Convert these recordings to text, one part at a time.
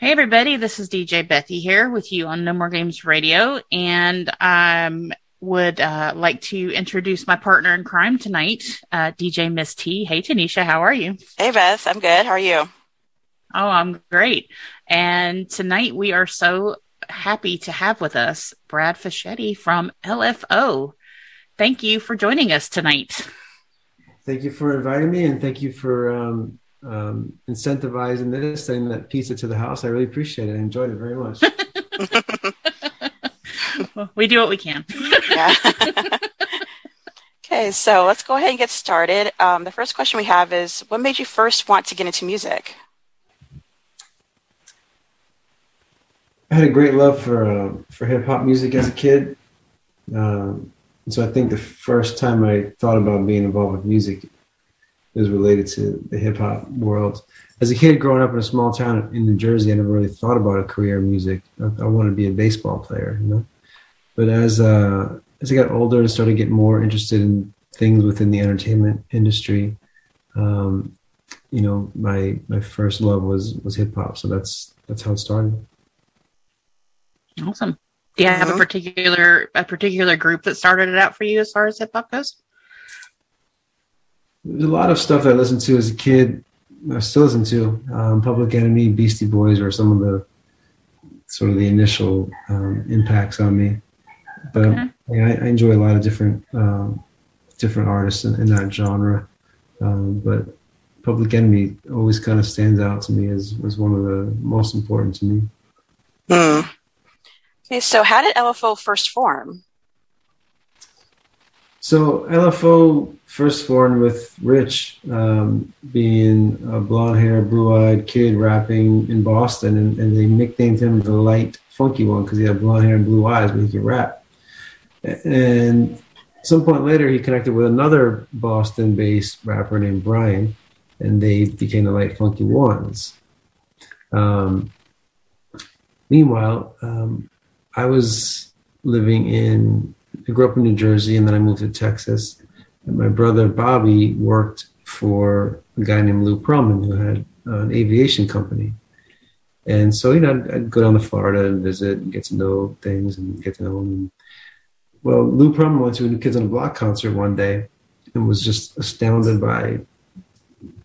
Hey, everybody. This is DJ Bethy here with you on No More Games Radio. And I um, would uh, like to introduce my partner in crime tonight, uh, DJ Miss T. Hey, Tanisha. How are you? Hey, Beth. I'm good. How are you? Oh, I'm great. And tonight we are so happy to have with us Brad Fischetti from LFO. Thank you for joining us tonight. Thank you for inviting me and thank you for um, um, incentivizing this, sending that pizza to the house. I really appreciate it. I enjoyed it very much. we do what we can. yeah. okay, so let's go ahead and get started. Um, the first question we have is What made you first want to get into music? I had a great love for uh, for hip hop music as a kid. Um, so I think the first time I thought about being involved with music is related to the hip hop world. As a kid growing up in a small town in New Jersey, I never really thought about a career in music. I, I wanted to be a baseball player, you know. But as uh, as I got older and started getting more interested in things within the entertainment industry, um, you know, my my first love was was hip hop. So that's that's how it started. Awesome. Do you have a particular a particular group that started it out for you as far as hip hop goes? There's a lot of stuff that I listened to as a kid. I still listen to um, Public Enemy, Beastie Boys, or some of the sort of the initial um, impacts on me. But okay. yeah, I, I, enjoy a lot of different um, different artists in, in that genre. Um, but Public Enemy always kind of stands out to me as was one of the most important to me. Mm. Okay, so how did LFO first form? So LFO first formed with Rich um, being a blonde hair, blue eyed kid rapping in Boston, and, and, they nicknamed him the light, funky one because he had blonde hair and blue eyes, but he could rap. And some point later, he connected with another Boston based rapper named Brian, and they became the Light Funky Ones. Um, meanwhile, um, I was living in, I grew up in New Jersey and then I moved to Texas. And my brother Bobby worked for a guy named Lou Pearlman who had an aviation company. And so, you know, I'd, I'd, go down to Florida and visit and get to know things and get to know him. Well, Lou Pearlman went to a New Kids on the Block concert one day and was just astounded by,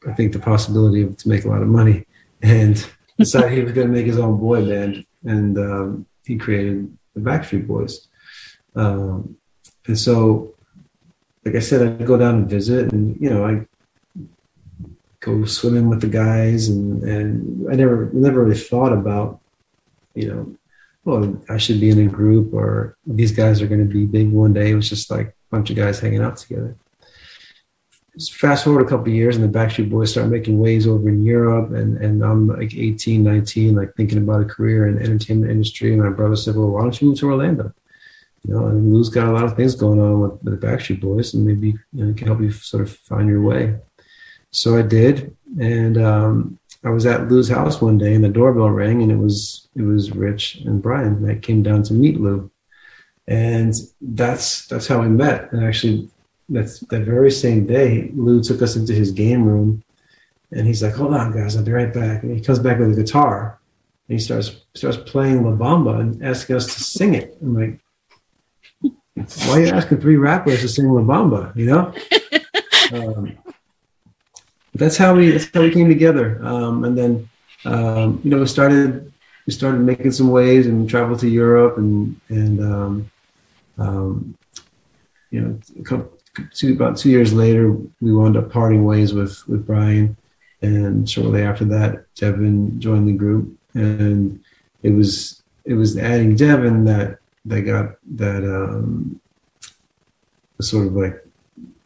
I think, the possibility of to make a lot of money and decided he was going to make his own boy band. And um, he created the Backstreet Boys. Um, and so, like I said, I'd go down and visit, and you know, I go swimming with the guys, and and I never never really thought about, you know, well, I should be in a group, or these guys are going to be big one day. It was just like a bunch of guys hanging out together fast forward a couple of years and the Backstreet Boys start making waves over in Europe and, and I'm like 18, 19, like thinking about a career in entertainment industry. And my brother said, well, why don't you move to Orlando? You know, and Lou's got a lot of things going on with, with the Backstreet Boys and maybe, you know, can help you sort of find your way. So I did. And, um, I was at Lou's house one day and the doorbell rang and it was, it was Rich and Brian that came down to meet Lou. And that's, that's how we met. And actually that's that very same day, Lou took us into his game room, and he's like, "Hold on, guys, I'll be right back." And he comes back with a guitar, and he starts starts playing La Bamba and asking us to sing it. I'm like, "Why are you asking three rappers to sing La Bamba?" You know. um, that's how we that's how we came together, um, and then um, you know we started we started making some waves and traveled to Europe and and um, um, you know a couple, two, about two years later, we wound up parting ways with with Brian, and shortly after that, Devin joined the group, and it was it was adding Devin that that got that um, sort of like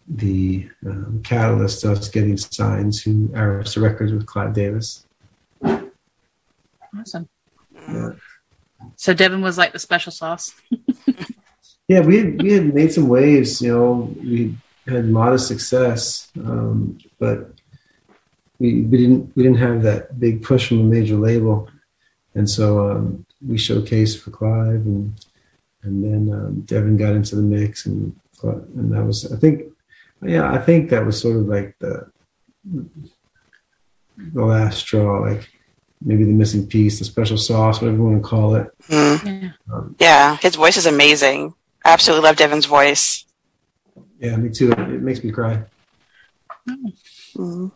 the um, catalyst to us getting signed to Arista Records with Clive Davis. Awesome. Yeah. So Devin was like the special sauce. Yeah, we had, we had made some waves. You know, we had modest success, um, but we we didn't we didn't have that big push from a major label, and so um, we showcased for Clive, and and then um, Devin got into the mix, and and that was I think, yeah, I think that was sort of like the the last straw. Like maybe the missing piece, the special sauce, whatever you want to call it. Mm. Yeah. Um, yeah, his voice is amazing. I absolutely love Devin's voice. Yeah, me too. It makes me cry. Mm.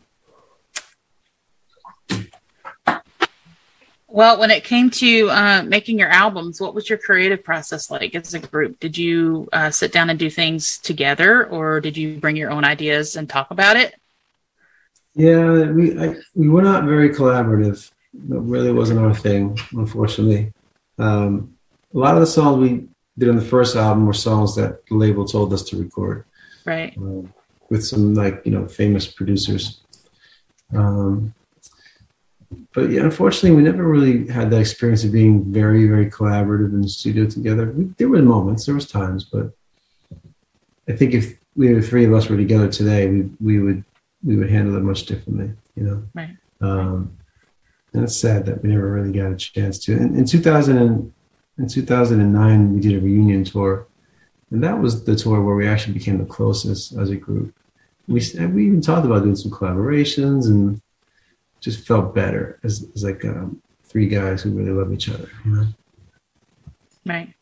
Well, when it came to uh, making your albums, what was your creative process like as a group? Did you uh, sit down and do things together, or did you bring your own ideas and talk about it? Yeah, we I, we were not very collaborative. It really wasn't our thing, unfortunately. Um, a lot of the songs we did on the first album were songs that the label told us to record, right? Um, with some like you know famous producers. Um, but yeah, unfortunately, we never really had that experience of being very, very collaborative in the studio together. We, there were moments, there was times, but I think if we the three of us were together today, we we would we would handle it much differently, you know. Right. Um, and it's sad that we never really got a chance to. In, in 2000 and, in 2009, we did a reunion tour, and that was the tour where we actually became the closest as a group. We we even talked about doing some collaborations and just felt better as, as like um, three guys who really love each other. You know? Right.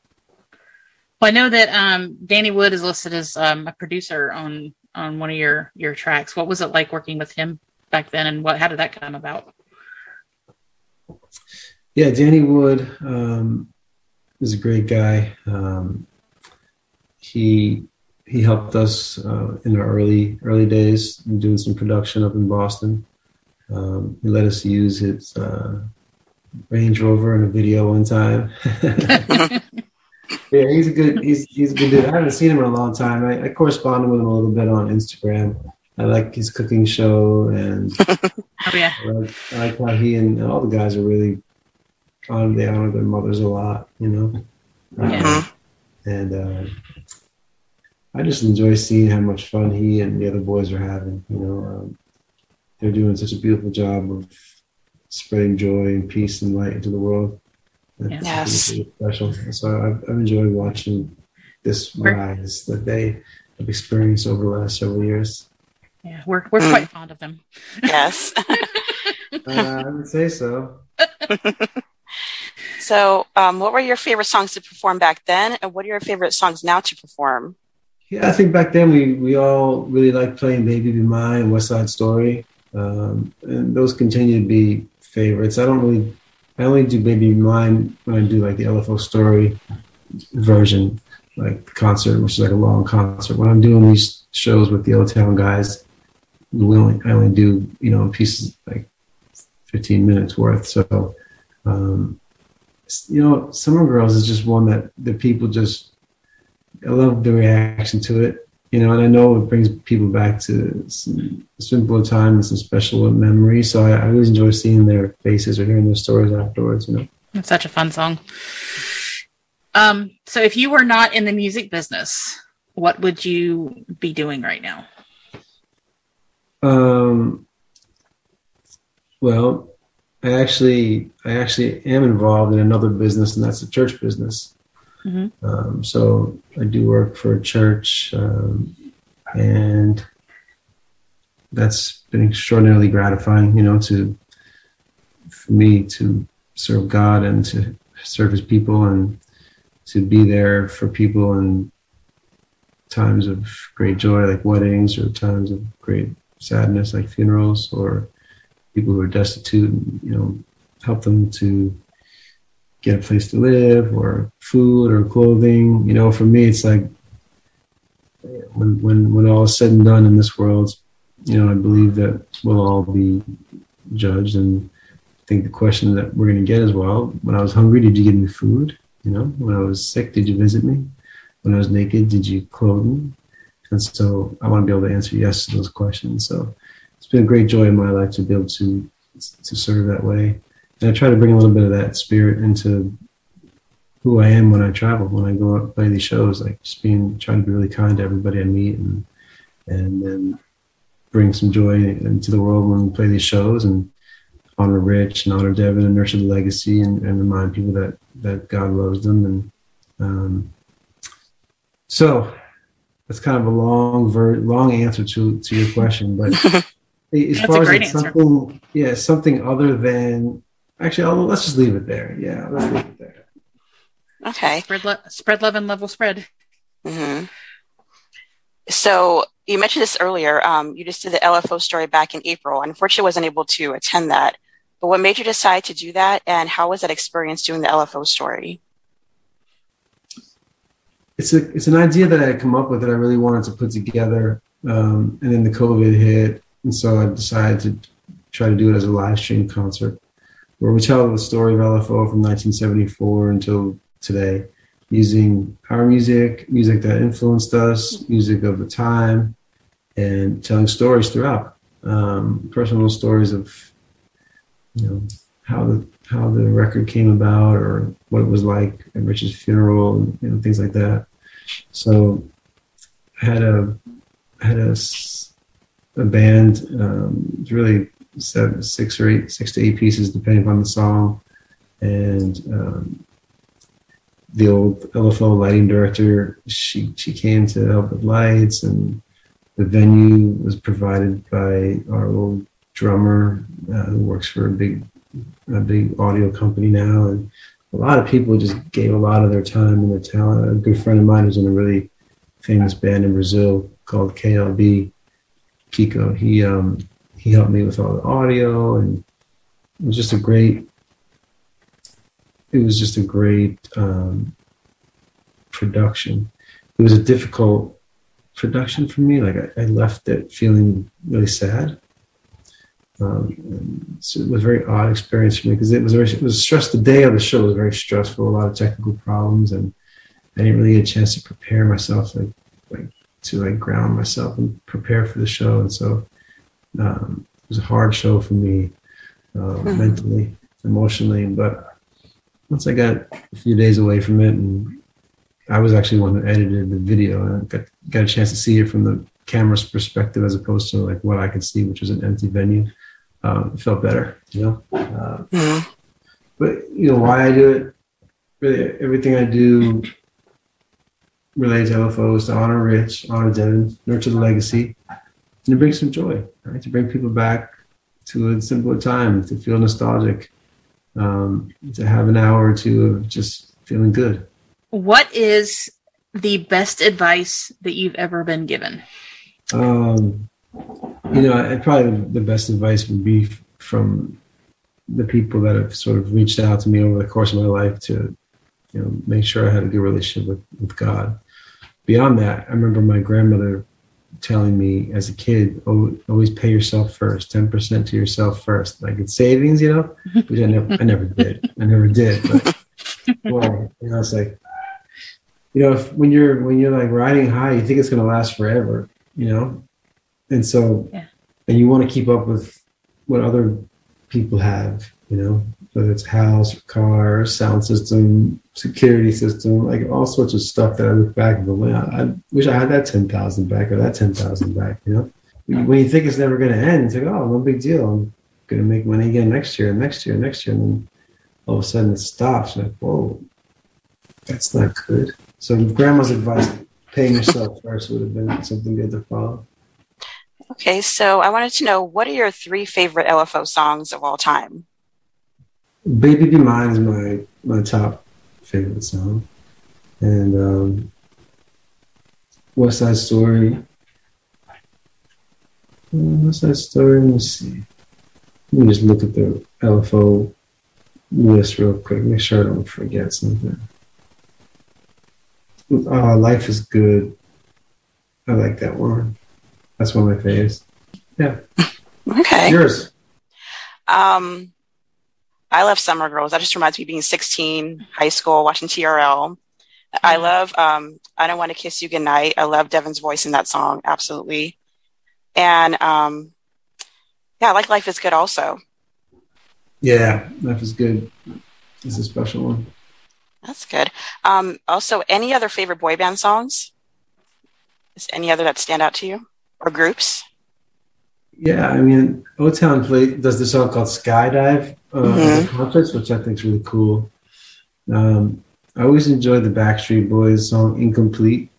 Well, I know that um, Danny Wood is listed as um, a producer on on one of your your tracks. What was it like working with him back then, and what how did that come about? Yeah, Danny Wood um, is a great guy. Um, he he helped us uh, in our early early days doing some production up in Boston. Um, he let us use his uh, Range Rover in a video one time. yeah, he's a good he's he's a good dude. I haven't seen him in a long time. I, I corresponded with him a little bit on Instagram. I like his cooking show, and oh yeah, I like, I like how he and all the guys are really honor they honor their mothers a lot, you know. Yeah. Um, and uh, I just enjoy seeing how much fun he and the other boys are having. You know, um, they're doing such a beautiful job of spreading joy and peace and light into the world. yes. Really special. So I've, I've, enjoyed watching this rise that they have experienced over the last several years. Yeah, we're we're mm. quite fond of them. Yes. uh, I would say so. so, um, what were your favorite songs to perform back then, and what are your favorite songs now to perform? Yeah, I think back then we we all really liked playing "Baby Be Mine" and "West Side Story." Um, and those continue to be favorites. I don't really, I only do Baby Mine when I do like the LFO story version, like concert, which is like a long concert. When I'm doing these shows with the O Town guys, we only, I only do, you know, pieces like 15 minutes worth. So, um, you know, Summer Girls is just one that the people just, I love the reaction to it you know, and I know it brings people back to some simpler time and some special memories. So I, I always enjoy seeing their faces or hearing their stories afterwards. You know, it's such a fun song. Um, so if you were not in the music business, what would you be doing right now? Um, well, I actually, I actually am involved in another business, and that's the church business. Mm-hmm. Um, so I do work for a church, um, and that's been extraordinarily gratifying. You know, to for me to serve God and to serve His people and to be there for people in times of great joy, like weddings, or times of great sadness, like funerals, or people who are destitute. And, you know, help them to get a place to live or food or clothing. You know, for me, it's like when when when all is said and done in this world, you know, I believe that we'll all be judged, and I think the question that we're going to get as well: When I was hungry, did you give me food? You know, when I was sick, did you visit me? When I was naked, did you clothe me? And so, I want to be able to answer yes to those questions. So, it's been a great joy in my life to be able to to serve that way and I try to bring a little bit of that spirit into who I am when I travel, when I go out and play these shows, like just being trying to be really kind to everybody I meet and and then bring some joy into the world when we play these shows and honor Rich and honor Devin and nurture the legacy and, and remind people that that God loves them and um, so that's kind of a long ver- long answer to to your question, but as far as something yeah something other than actually, I'll, let's just leave it there. Yeah, let's leave it there. Okay. Spread, lo- spread love and love will spread. hmm So you mentioned this earlier. Um, you just did the LFO story back in April. Unfortunately, wasn't able to attend that. But what made you decide to do that, and how was that experience doing the LFO story? It's a it's an idea that I had come up with that I really wanted to put together, um, and then the COVID hit, and so I decided to try to do it as a live stream concert, where we tell the story of LFO from 1974 until today, using our music, music that influenced us, music of the time, and telling stories throughout, um, personal stories of you know how the how the record came about or what it was like at Rich's funeral and you know, things like that. So I had a I had a, a band. Um, it's really seven, six or eight, six to eight pieces depending upon the song, and um, the old LFO lighting director. She she came to help with lights, and the venue was provided by our old drummer uh, who works for a big a big audio company now, and a lot of people just gave a lot of their time and their talent. A good friend of mine who's in a really famous band in Brazil called KLB, Kiko. He um, he helped me with all the audio, and it was just a great. It was just a great um, production. It was a difficult production for me. Like I, I left it feeling really sad. Um, so it was a very odd experience for me because it was very it was stressed. The day of the show was very stressful, a lot of technical problems, and I didn't really get a chance to prepare myself, like like to like ground myself and prepare for the show. And so um, it was a hard show for me, uh, mentally, emotionally. But once I got a few days away from it, and I was actually one who edited the video, and I got got a chance to see it from the camera's perspective as opposed to like what I could see, which was an empty venue. Um, it felt better, you know. Uh, Mhm. but you know why I do it. Really, everything I do related to LFO is to honor Rich, honor Devin, nurture the legacy, and to bring some joy, right? To bring people back to a simpler time, to feel nostalgic, um, to have an hour or two of just feeling good. What is the best advice that you've ever been given? Um, you know, I, probably the best advice would be from the people that have sort of reached out to me over the course of my life to, you know, make sure I had a good relationship with, with God. Beyond that, I remember my grandmother telling me as a kid, "Oh, always pay yourself first, ten percent to yourself first, like it's savings, you know." Which I never, I never did. I never did. But well, you know, it's like, you know, if, when you're when you're like riding high, you think it's going to last forever, you know, and so, Yeah. and you want to keep up with what other people have, you know, whether it's house, car, sound system, security system, like all sorts of stuff that I look back and go, man, I wish I had that ten thousand back or that ten thousand back, you know. When you think it's never going to end, it's like, oh, no big deal. I'm going to make money again next year, next year, next year, and then all of a sudden it stops. Like, whoa, that's not good. So grandma's advice, paying yourself first, would have been something good to follow. Okay, so I wanted to know what are your three favorite LFO songs of all time? Baby Be Mine is my my top favorite song, and um, West Side Story. Uh, West Side Story. Let me see. Let me just look at the LFO list real quick. Make sure I don't forget something. Uh, Life is good. I like that one. That's one of my faves. Yeah. Okay. Yours. Um, I love Summer Girls. That just reminds me of being 16, high school, watching TRL. I love um, I Don't Want to Kiss You Goodnight. I love Devin's voice in that song, absolutely. And um, yeah, I like Life is Good also. Yeah, Life is good. It's a special one. That's good. Um, also, any other favorite boy band songs? Is any other that stand out to you or groups? Yeah, I mean, O Town does this song called Skydive uh, Mhm. at concerts, which I think is really cool. Um, I always enjoyed the Backstreet Boys song Incomplete,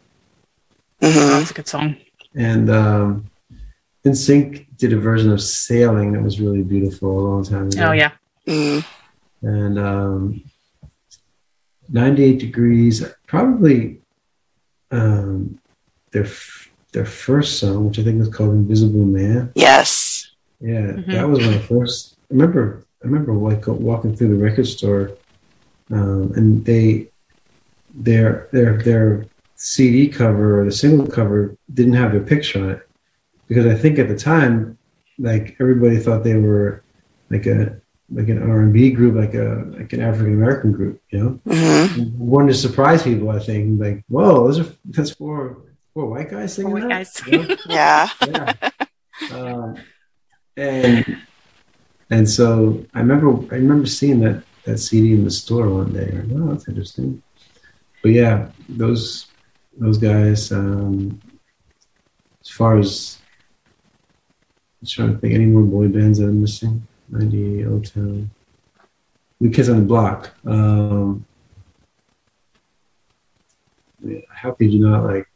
hmm That's a good song. and um, NSYNC did a version of Sailing that was really beautiful a long time ago. Oh yeah. mm and um, 98 degrees, probably um, their their first song, which I think was called Invisible Man. Yes. Yeah, mm-hmm. that was my first. I remember. I remember like walking through the record store, um, and they their their their CD cover or the single cover didn't have their picture on it because I think at the time, like everybody thought they were like a like an R and B group, like a like an African American group, you know. Mm-hmm. Wanted to surprise people, I think. Like, whoa, those are that's four four white guys singing white that. Guys. You know? yeah. yeah. Um, and and so I remember I remember seeing that that CD in the store one day. Like, oh, that's interesting. But yeah, those those guys. Um, as far as I'm trying to think, any more boy bands that I'm missing? 98 O Town. New Kids on the Block. Um, how could you not like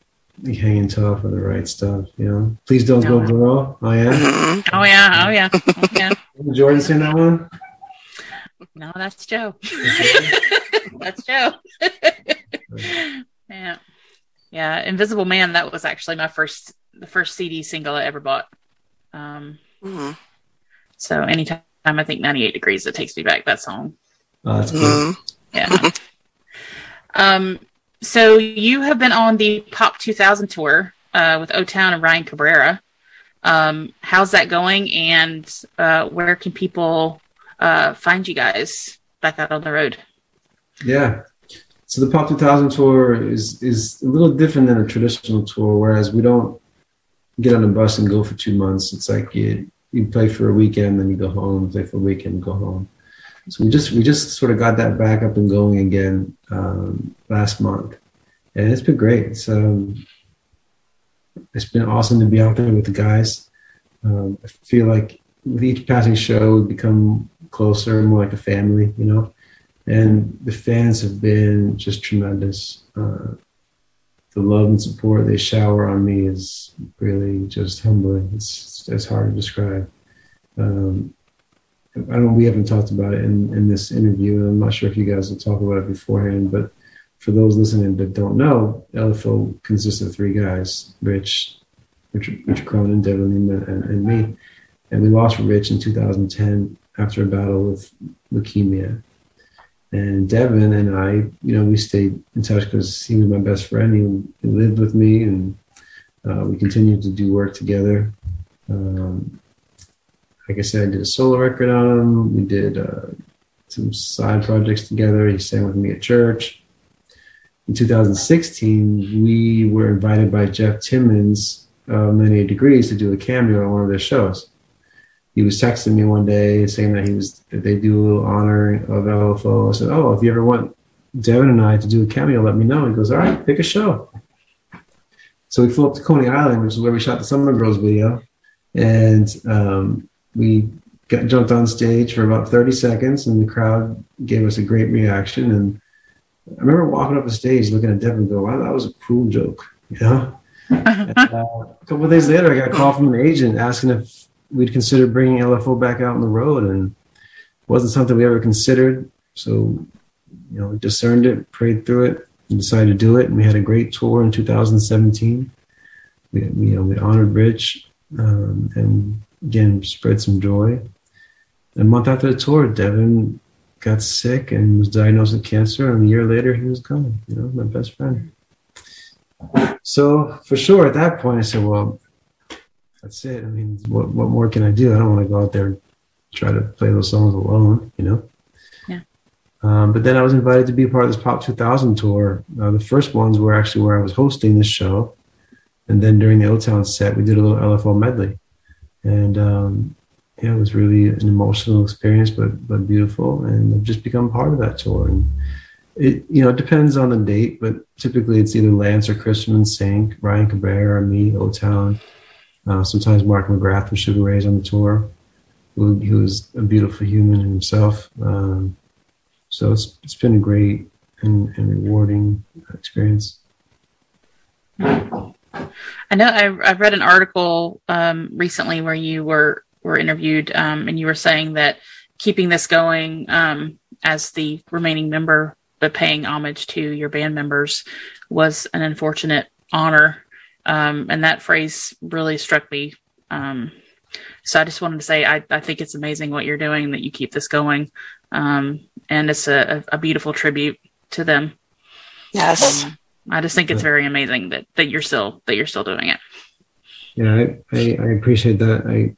be hanging tough for the right stuff? You know, please don't no. go, girl. Oh yeah. Oh yeah. Oh yeah. Oh, yeah. Jordan seen that one? No, that's Joe. that's Joe. yeah. Yeah. Invisible Man. That was actually my first, the first CD single I ever bought. Um, mm-hmm. So anytime I think 98 degrees, it takes me back that song. Oh, that's cool. Mm-hmm. Yeah. um, so you have been on the Pop 2000 tour uh, with O Town and Ryan Cabrera. Um, how's that going? And uh, where can people uh, find you guys back out on the road? Yeah. So the Pop 2000 tour is is a little different than a traditional tour. Whereas we don't get on a bus and go for two months. It's like you you play for a weekend, then you go home, play for a weekend, go home. So we just we just sort of got that back up and going again um, last month, and it's been great. So it's been awesome to be out there with the guys. Um, I feel like with each passing show, we become closer, more like a family, you know. And the fans have been just tremendous. Uh, the love and support they shower on me is really just humbling. It's it's hard to describe. Um, I don't. We haven't talked about it in, in this interview, and I'm not sure if you guys will talk about it beforehand. But for those listening that don't know, LFO consists of three guys: Rich, Richard, Richard Cronin, Devin Lima, and, and me. And we lost Rich in 2010 after a battle with leukemia. And Devin and I, you know, we stayed in touch because he was my best friend. He, he lived with me, and uh, we continued to do work together. Um, like I said, I did a solo record on him. We did uh, some side projects together. He sang with me at church. In 2016, we were invited by Jeff Timmons of 98 Degrees to do a cameo on one of their shows he was texting me one day saying that he was that they do a little honor of LFO. I said, "Oh, if you ever want Devin and I to do a cameo, let me know." He goes, "All right, pick a show." So we flew up to Coney Island, which is where we shot the Summer Girls video, and um, we got jumped on stage for about 30 seconds, and the crowd gave us a great reaction. And I remember walking up the stage, looking at Devin, and go, "Wow, that was a cruel joke," you know. and, uh, a couple of days later, I got a call from an agent asking if we'd consider bringing LFO back out on the road, and it wasn't something we ever considered. So, you know, we discerned it, prayed through it, and decided to do it. And we had a great tour in 2017. We, you know, we honored Rich, um, and again spread some joy. A month after the tour, Devin got sick and was diagnosed with cancer, and a year later he was gone. You know, my best friend. So for sure, at that point, I said, "Well, that's it. I mean, what what more can I do? I don't want to go out there and try to play those songs alone, you know. Yeah. Um, but then I was invited to be part of this Pop 2000 tour. Uh, the first ones were actually where I was hosting this show, and then during the O Town set, we did a little LFO medley, and um, yeah, it was really an emotional experience, but but beautiful, and I've just become part of that tour. And it you know it depends on the date, but typically it's either Lance or Christian NSYNC, Ryan Cabrera, or me, O Town. Uh, sometimes Mark McGrath from Sugar Ray's on the tour, who, who's a beautiful human himself. Um, so it's it's been a great and, and rewarding experience. I know I, have read an article um, recently where you were were interviewed um, and you were saying that keeping this going um, as the remaining member, but paying homage to your band members was an unfortunate honor. Um, and that phrase really struck me. Um, so I just wanted to say I, I think it's amazing what you're doing that you keep this going, um, and it's a, a, beautiful tribute to them. Yes, um, I just think it's very amazing that that you're still that you're still doing it. Yeah, I, I, I appreciate that. I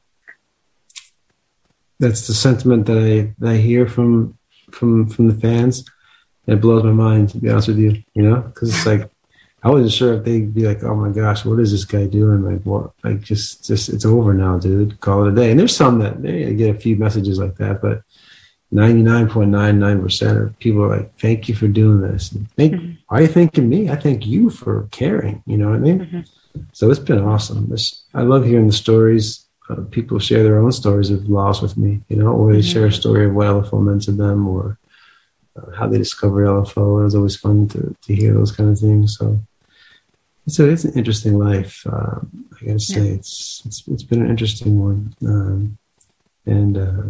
that's the sentiment that I that I hear from from from the fans. It blows my mind to be honest with you. You know, because it's like I wasn't sure if they'd be like, "Oh my gosh, what is this guy doing?" Like, what? Like, just just it's over now, dude. Call it a day. And there's some that they get a few messages like that, but 99.99% of people are like, "Thank you for doing this." thank, mm-hmm. why are you thanking me? I thank you for caring. You know what I mean? Mm-hmm. So it's been awesome. It's, I love hearing the stories uh, people share their own stories of loss with me, you know, or they mm-hmm. share a story of what LFO meant to them or uh, how they discovered LFO. It was always fun to, to hear those kind of things. So it's, a, it's an interesting life. Um, I gotta say, yeah. it's, it's, it's been an interesting one. Um, and, uh,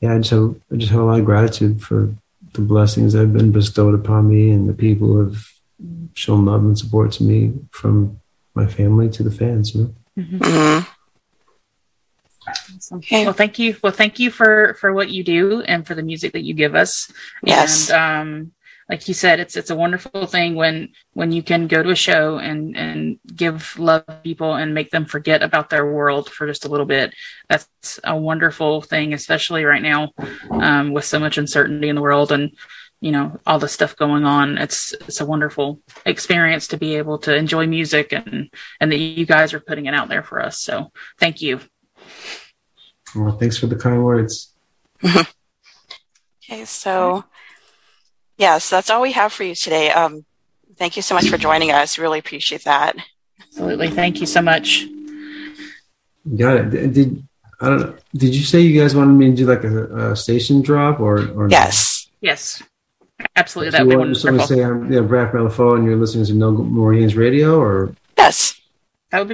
yeah, I just, have, I just have a lot of gratitude for the blessings that have been bestowed upon me and the people who have shown love and support to me from my family to the fans. You know. Mm-hmm. mm-hmm. Awesome. Okay. Well, thank you. Well, thank you for for what you do and for the music that you give us. Yes. And um, like you said, it's it's a wonderful thing when when you can go to a show and and give love people and make them forget about their world for just a little bit. That's a wonderful thing, especially right now um, with so much uncertainty in the world and you know all the stuff going on. It's it's a wonderful experience to be able to enjoy music and and that you guys are putting it out there for us. So thank you. Well thanks for the kind words. Okay so yes yeah, so that's all we have for you today. Um thank you so much for joining us. Really appreciate that. Absolutely. Thank you so much. Got it. Did i don't know. Did you say you guys wanted me to do like a, a station drop or or yes. Yes Absolutely, that would be wonderful. Someone say I'm you Brad Malafoe, and you're listening to No More Games Radio, or yes,